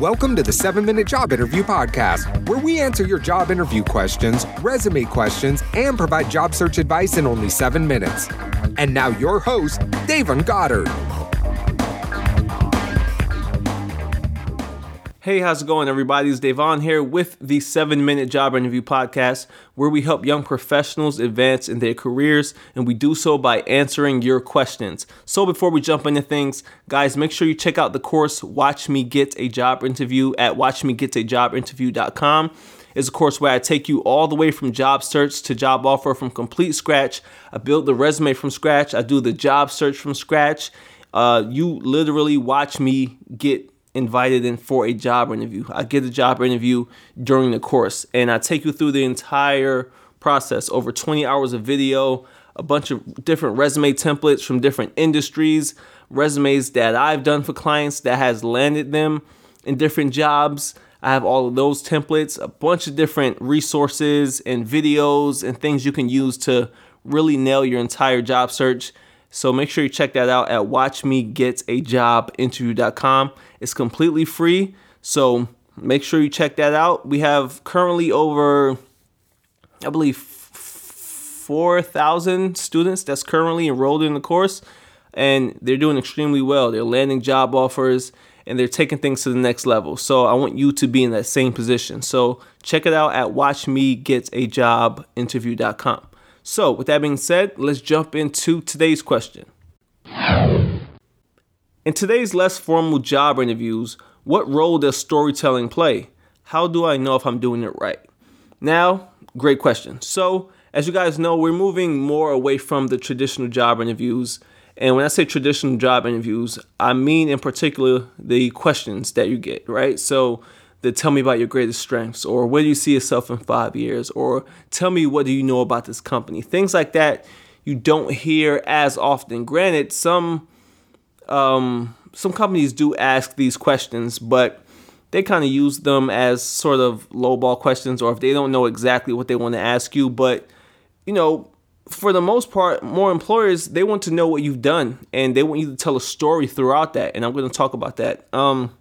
Welcome to the 7 Minute Job Interview Podcast, where we answer your job interview questions, resume questions, and provide job search advice in only 7 minutes. And now, your host, Davon Goddard. Hey, how's it going, everybody? It's Davon here with the 7 Minute Job Interview Podcast, where we help young professionals advance in their careers, and we do so by answering your questions. So, before we jump into things, guys, make sure you check out the course Watch Me Get a Job Interview at watchmegetajobinterview.com. It's a course where I take you all the way from job search to job offer from complete scratch. I build the resume from scratch, I do the job search from scratch. Uh, you literally watch me get invited in for a job interview. I get a job interview during the course and I take you through the entire process over 20 hours of video, a bunch of different resume templates from different industries, resumes that I've done for clients that has landed them in different jobs. I have all of those templates, a bunch of different resources and videos and things you can use to really nail your entire job search. So make sure you check that out at watchmegetajobinterview.com. It's completely free. So make sure you check that out. We have currently over, I believe, 4,000 students that's currently enrolled in the course, and they're doing extremely well. They're landing job offers and they're taking things to the next level. So I want you to be in that same position. So check it out at watchmegetajobinterview.com. So, with that being said, let's jump into today's question. In today's less formal job interviews, what role does storytelling play? How do I know if I'm doing it right? Now, great question. So, as you guys know, we're moving more away from the traditional job interviews. And when I say traditional job interviews, I mean in particular the questions that you get, right? So, that tell me about your greatest strengths or where do you see yourself in five years or tell me what do you know about this company? Things like that you don't hear as often. Granted some um, some companies do ask these questions but they kind of use them as sort of lowball questions or if they don't know exactly what they want to ask you but you know for the most part more employers they want to know what you've done and they want you to tell a story throughout that and i'm going to talk about that. Um,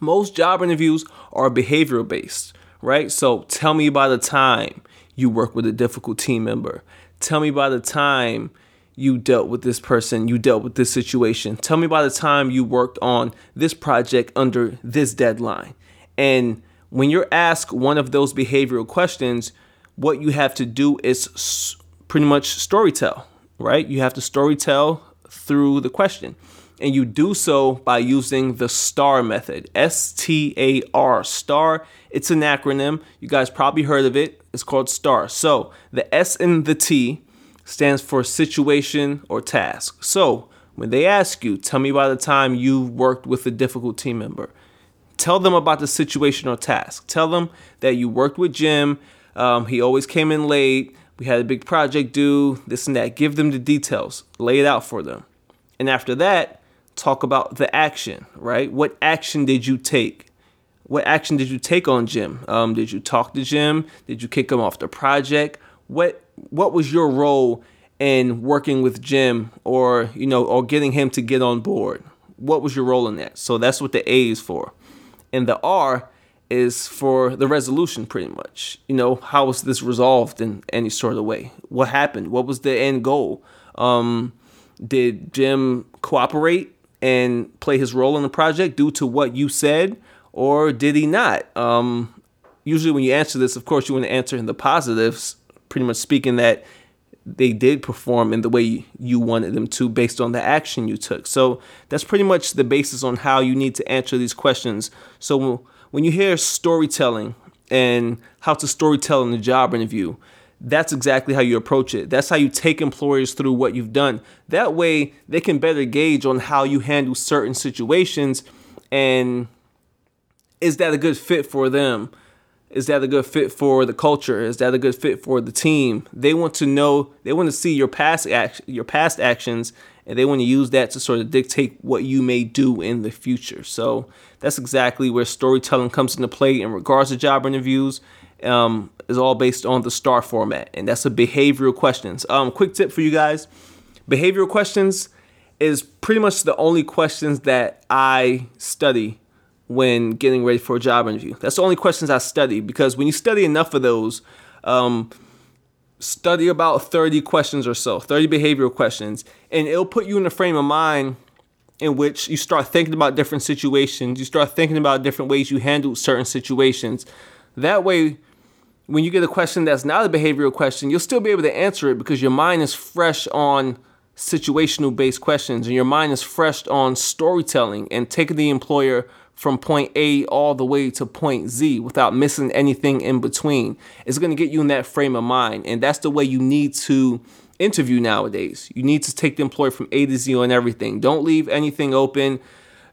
most job interviews are behavioral based, right? So tell me by the time you work with a difficult team member. Tell me by the time you dealt with this person, you dealt with this situation. Tell me by the time you worked on this project under this deadline. And when you're asked one of those behavioral questions, what you have to do is pretty much storytell, right? You have to storytell through the question and you do so by using the STAR method. S T A R, STAR. It's an acronym. You guys probably heard of it. It's called STAR. So the S and the T stands for situation or task. So when they ask you, tell me by the time you've worked with a difficult team member, tell them about the situation or task. Tell them that you worked with Jim. Um, he always came in late. We had a big project due, this and that. Give them the details, lay it out for them. And after that, talk about the action, right? What action did you take? What action did you take on Jim? Um, did you talk to Jim? Did you kick him off the project? What what was your role in working with Jim or you know or getting him to get on board? What was your role in that? So that's what the A is for. And the R is for the resolution pretty much. You know, how was this resolved in any sort of way? What happened? What was the end goal? Um, did Jim cooperate and play his role in the project due to what you said, or did he not? Um, usually, when you answer this, of course, you want to answer in the positives, pretty much speaking that they did perform in the way you wanted them to based on the action you took. So that's pretty much the basis on how you need to answer these questions. So when you hear storytelling and how to storytell in the job interview, that's exactly how you approach it. That's how you take employers through what you've done. That way, they can better gauge on how you handle certain situations and is that a good fit for them? Is that a good fit for the culture? Is that a good fit for the team? They want to know, they want to see your past act, your past actions and they want to use that to sort of dictate what you may do in the future. So that's exactly where storytelling comes into play in regards to job interviews um, is all based on the STAR format, and that's a behavioral questions. Um, quick tip for you guys: behavioral questions is pretty much the only questions that I study when getting ready for a job interview. That's the only questions I study because when you study enough of those, um, study about 30 questions or so, 30 behavioral questions, and it'll put you in a frame of mind in which you start thinking about different situations, you start thinking about different ways you handle certain situations. That way, when you get a question that's not a behavioral question, you'll still be able to answer it because your mind is fresh on situational based questions and your mind is fresh on storytelling and taking the employer from point A all the way to point Z without missing anything in between. It's going to get you in that frame of mind. And that's the way you need to interview nowadays. You need to take the employer from A to Z on everything. Don't leave anything open,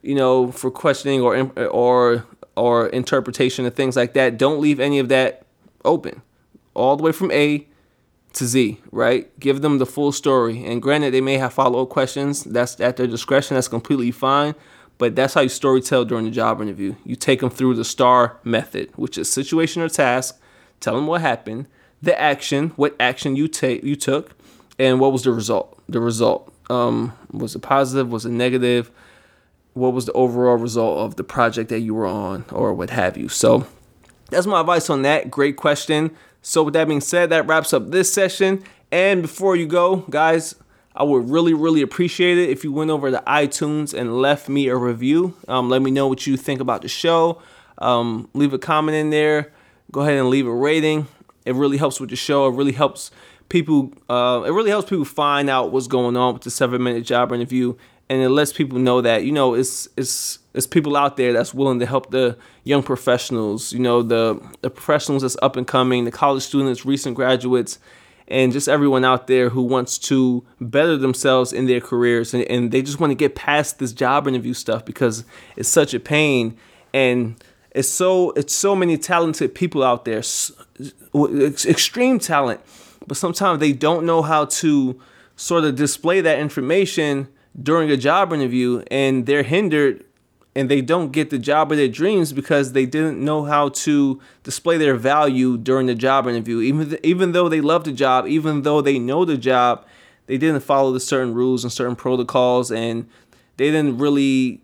you know, for questioning or or or interpretation and things like that. Don't leave any of that open. All the way from A to Z, right? Give them the full story. And granted, they may have follow up questions. That's at their discretion. That's completely fine. But that's how you story tell during the job interview. You take them through the STAR method, which is situation or task. Tell them what happened, the action, what action you take, you took, and what was the result. The result um, was it positive? Was it negative? What was the overall result of the project that you were on, or what have you? So that's my advice on that. Great question. So, with that being said, that wraps up this session. And before you go, guys, I would really, really appreciate it if you went over to iTunes and left me a review. Um, let me know what you think about the show. Um, leave a comment in there. Go ahead and leave a rating. It really helps with the show. It really helps people. Uh, it really helps people find out what's going on with the seven minute job interview, and it lets people know that you know it's it's it's people out there that's willing to help the young professionals. You know the the professionals that's up and coming, the college students, recent graduates and just everyone out there who wants to better themselves in their careers and, and they just want to get past this job interview stuff because it's such a pain and it's so it's so many talented people out there extreme talent but sometimes they don't know how to sort of display that information during a job interview and they're hindered and they don't get the job of their dreams because they didn't know how to display their value during the job interview. Even th- even though they love the job, even though they know the job, they didn't follow the certain rules and certain protocols, and they didn't really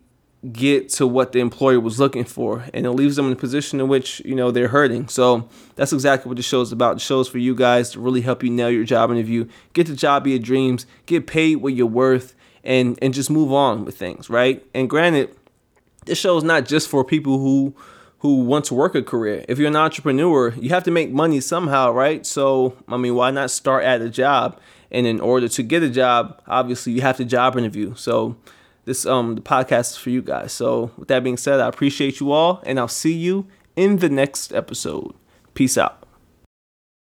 get to what the employer was looking for, and it leaves them in a position in which you know they're hurting. So that's exactly what the show is about. The show is for you guys to really help you nail your job interview, get the job of your dreams, get paid what you're worth, and and just move on with things, right? And granted this show is not just for people who who want to work a career. If you're an entrepreneur, you have to make money somehow, right? So, I mean, why not start at a job? And in order to get a job, obviously you have to job interview. So, this um the podcast is for you guys. So, with that being said, I appreciate you all and I'll see you in the next episode. Peace out.